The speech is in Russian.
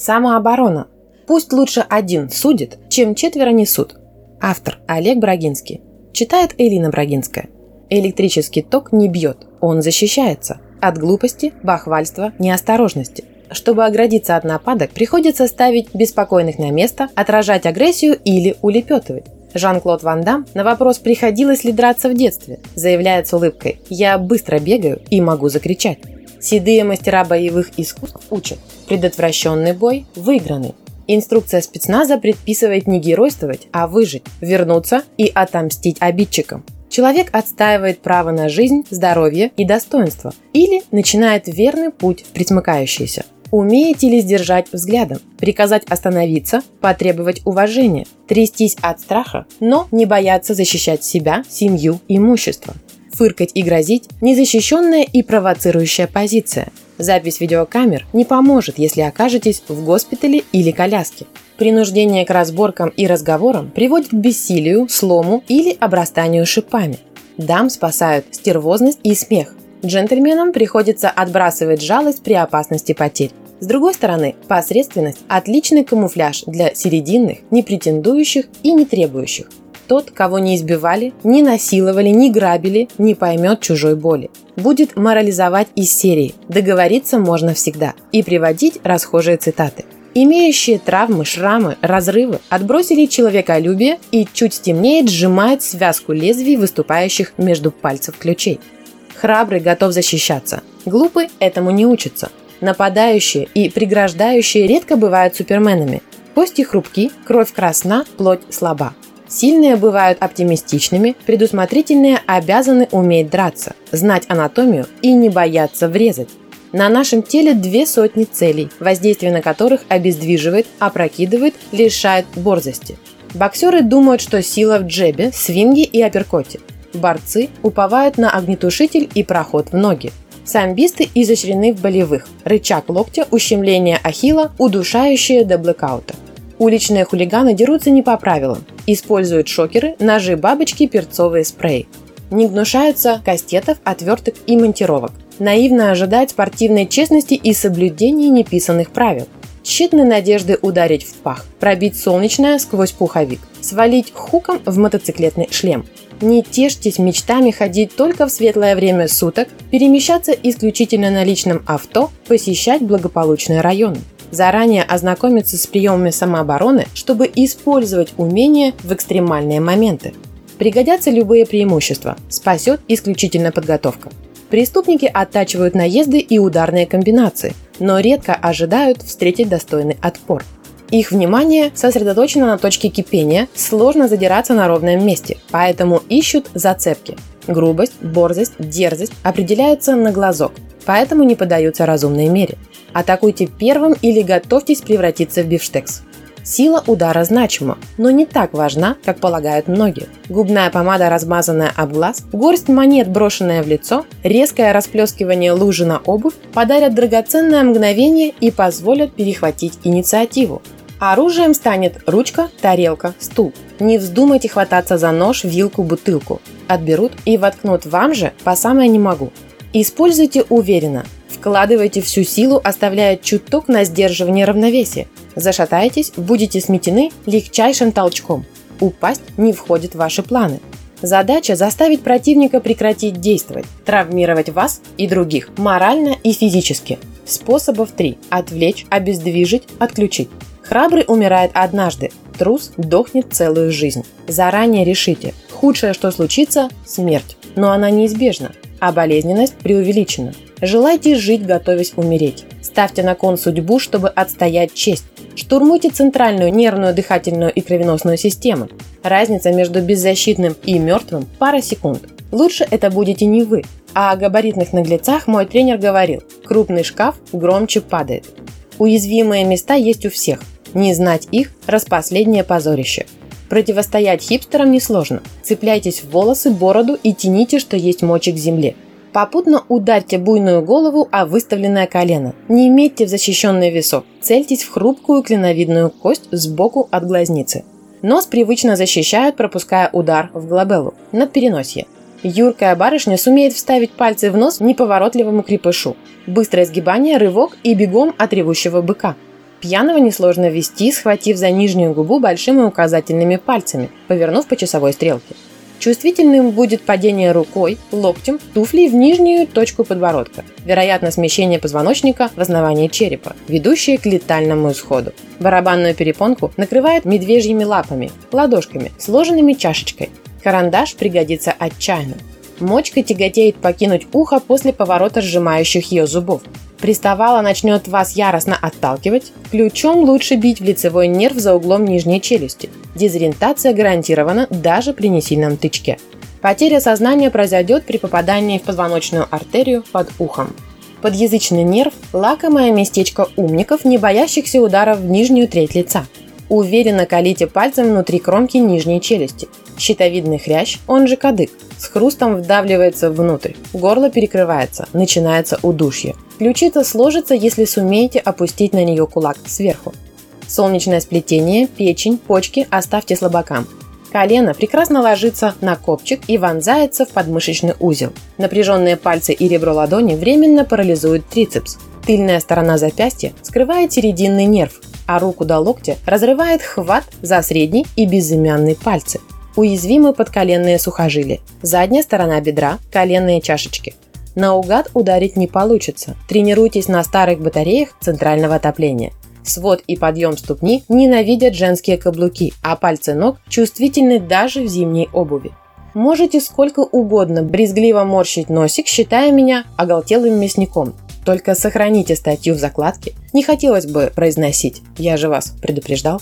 Самооборона. Пусть лучше один судит, чем четверо несут. Автор Олег Брагинский. Читает Элина Брагинская. Электрический ток не бьет, он защищается. От глупости, бахвальства, неосторожности. Чтобы оградиться от нападок, приходится ставить беспокойных на место, отражать агрессию или улепетывать. Жан-Клод Ван Дам на вопрос, приходилось ли драться в детстве, заявляет с улыбкой «Я быстро бегаю и могу закричать». Седые мастера боевых искусств учат. Предотвращенный бой – выигранный. Инструкция спецназа предписывает не геройствовать, а выжить, вернуться и отомстить обидчикам. Человек отстаивает право на жизнь, здоровье и достоинство или начинает верный путь в присмыкающийся. Умеете ли сдержать взглядом, приказать остановиться, потребовать уважения, трястись от страха, но не бояться защищать себя, семью, имущество? Фыркать и грозить – незащищенная и провоцирующая позиция. Запись видеокамер не поможет, если окажетесь в госпитале или коляске. Принуждение к разборкам и разговорам приводит к бессилию, слому или обрастанию шипами. Дам спасают стервозность и смех, Джентльменам приходится отбрасывать жалость при опасности потерь. С другой стороны, посредственность – отличный камуфляж для серединных, не претендующих и не требующих. Тот, кого не избивали, не насиловали, не грабили, не поймет чужой боли. Будет морализовать из серии «Договориться можно всегда» и приводить расхожие цитаты. Имеющие травмы, шрамы, разрывы отбросили человеколюбие и чуть стемнеет сжимает связку лезвий, выступающих между пальцев ключей. Храбрый готов защищаться. Глупый этому не учится. Нападающие и преграждающие редко бывают суперменами. Кости хрупки, кровь красна, плоть слаба. Сильные бывают оптимистичными, предусмотрительные обязаны уметь драться, знать анатомию и не бояться врезать. На нашем теле две сотни целей, воздействие на которых обездвиживает, опрокидывает, лишает борзости. Боксеры думают, что сила в джебе, свинге и апперкоте. Борцы уповают на огнетушитель и проход в ноги. Самбисты изощрены в болевых. Рычаг локтя, ущемление ахилла, удушающее до блэкаута. Уличные хулиганы дерутся не по правилам. Используют шокеры, ножи, бабочки, перцовые спреи. Не гнушаются кастетов, отверток и монтировок. Наивно ожидать спортивной честности и соблюдения неписанных правил. Тщетны надежды ударить в пах, пробить солнечное сквозь пуховик, свалить хуком в мотоциклетный шлем. Не тешьтесь мечтами ходить только в светлое время суток, перемещаться исключительно на личном авто, посещать благополучные районы. Заранее ознакомиться с приемами самообороны, чтобы использовать умения в экстремальные моменты. Пригодятся любые преимущества, спасет исключительно подготовка. Преступники оттачивают наезды и ударные комбинации, но редко ожидают встретить достойный отпор – их внимание сосредоточено на точке кипения, сложно задираться на ровном месте, поэтому ищут зацепки. Грубость, борзость, дерзость определяются на глазок, поэтому не поддаются разумной мере. Атакуйте первым или готовьтесь превратиться в бифштекс. Сила удара значима, но не так важна, как полагают многие. Губная помада, размазанная об глаз, горсть монет, брошенная в лицо, резкое расплескивание лужи на обувь подарят драгоценное мгновение и позволят перехватить инициативу. Оружием станет ручка, тарелка, стул. Не вздумайте хвататься за нож, вилку, бутылку. Отберут и воткнут вам же по самое не могу. Используйте уверенно. Вкладывайте всю силу, оставляя чуток на сдерживание равновесия. Зашатаетесь, будете сметены легчайшим толчком. Упасть не входит в ваши планы. Задача – заставить противника прекратить действовать, травмировать вас и других, морально и физически. Способов три – отвлечь, обездвижить, отключить. Храбрый умирает однажды, трус дохнет целую жизнь. Заранее решите, худшее, что случится – смерть. Но она неизбежна, а болезненность преувеличена. Желайте жить, готовясь умереть. Ставьте на кон судьбу, чтобы отстоять честь. Штурмуйте центральную нервную, дыхательную и кровеносную систему. Разница между беззащитным и мертвым – пара секунд. Лучше это будете не вы. А о габаритных наглецах мой тренер говорил – крупный шкаф громче падает. Уязвимые места есть у всех. Не знать их – распоследнее позорище. Противостоять хипстерам несложно. Цепляйтесь в волосы, бороду и тяните, что есть мочи к земле. Попутно ударьте буйную голову о выставленное колено. Не имейте в защищенный висок. Цельтесь в хрупкую клиновидную кость сбоку от глазницы. Нос привычно защищают, пропуская удар в глобеллу, над переносье. Юркая барышня сумеет вставить пальцы в нос неповоротливому крепышу. Быстрое сгибание, рывок и бегом от ревущего быка. Пьяного несложно вести, схватив за нижнюю губу большими указательными пальцами, повернув по часовой стрелке. Чувствительным будет падение рукой, локтем, туфлей в нижнюю точку подбородка. Вероятно, смещение позвоночника в основании черепа, ведущее к летальному исходу. Барабанную перепонку накрывает медвежьими лапами, ладошками, сложенными чашечкой. Карандаш пригодится отчаянно. Мочка тяготеет покинуть ухо после поворота сжимающих ее зубов. Приставала начнет вас яростно отталкивать, ключом лучше бить в лицевой нерв за углом нижней челюсти. Дезориентация гарантирована даже при несильном тычке. Потеря сознания произойдет при попадании в позвоночную артерию под ухом. Подъязычный нерв – лакомое местечко умников, не боящихся ударов в нижнюю треть лица. Уверенно колите пальцем внутри кромки нижней челюсти. Щитовидный хрящ, он же кадык, с хрустом вдавливается внутрь. Горло перекрывается, начинается удушье. Ключица сложится, если сумеете опустить на нее кулак сверху. Солнечное сплетение, печень, почки оставьте слабакам. Колено прекрасно ложится на копчик и вонзается в подмышечный узел. Напряженные пальцы и ребро ладони временно парализуют трицепс. Тыльная сторона запястья скрывает серединный нерв, а руку до локтя разрывает хват за средний и безымянный пальцы. Уязвимы подколенные сухожилия, задняя сторона бедра, коленные чашечки. Наугад ударить не получится. Тренируйтесь на старых батареях центрального отопления. Свод и подъем ступни ненавидят женские каблуки, а пальцы ног чувствительны даже в зимней обуви. Можете сколько угодно брезгливо морщить носик, считая меня оголтелым мясником. Только сохраните статью в закладке. Не хотелось бы произносить. Я же вас предупреждал.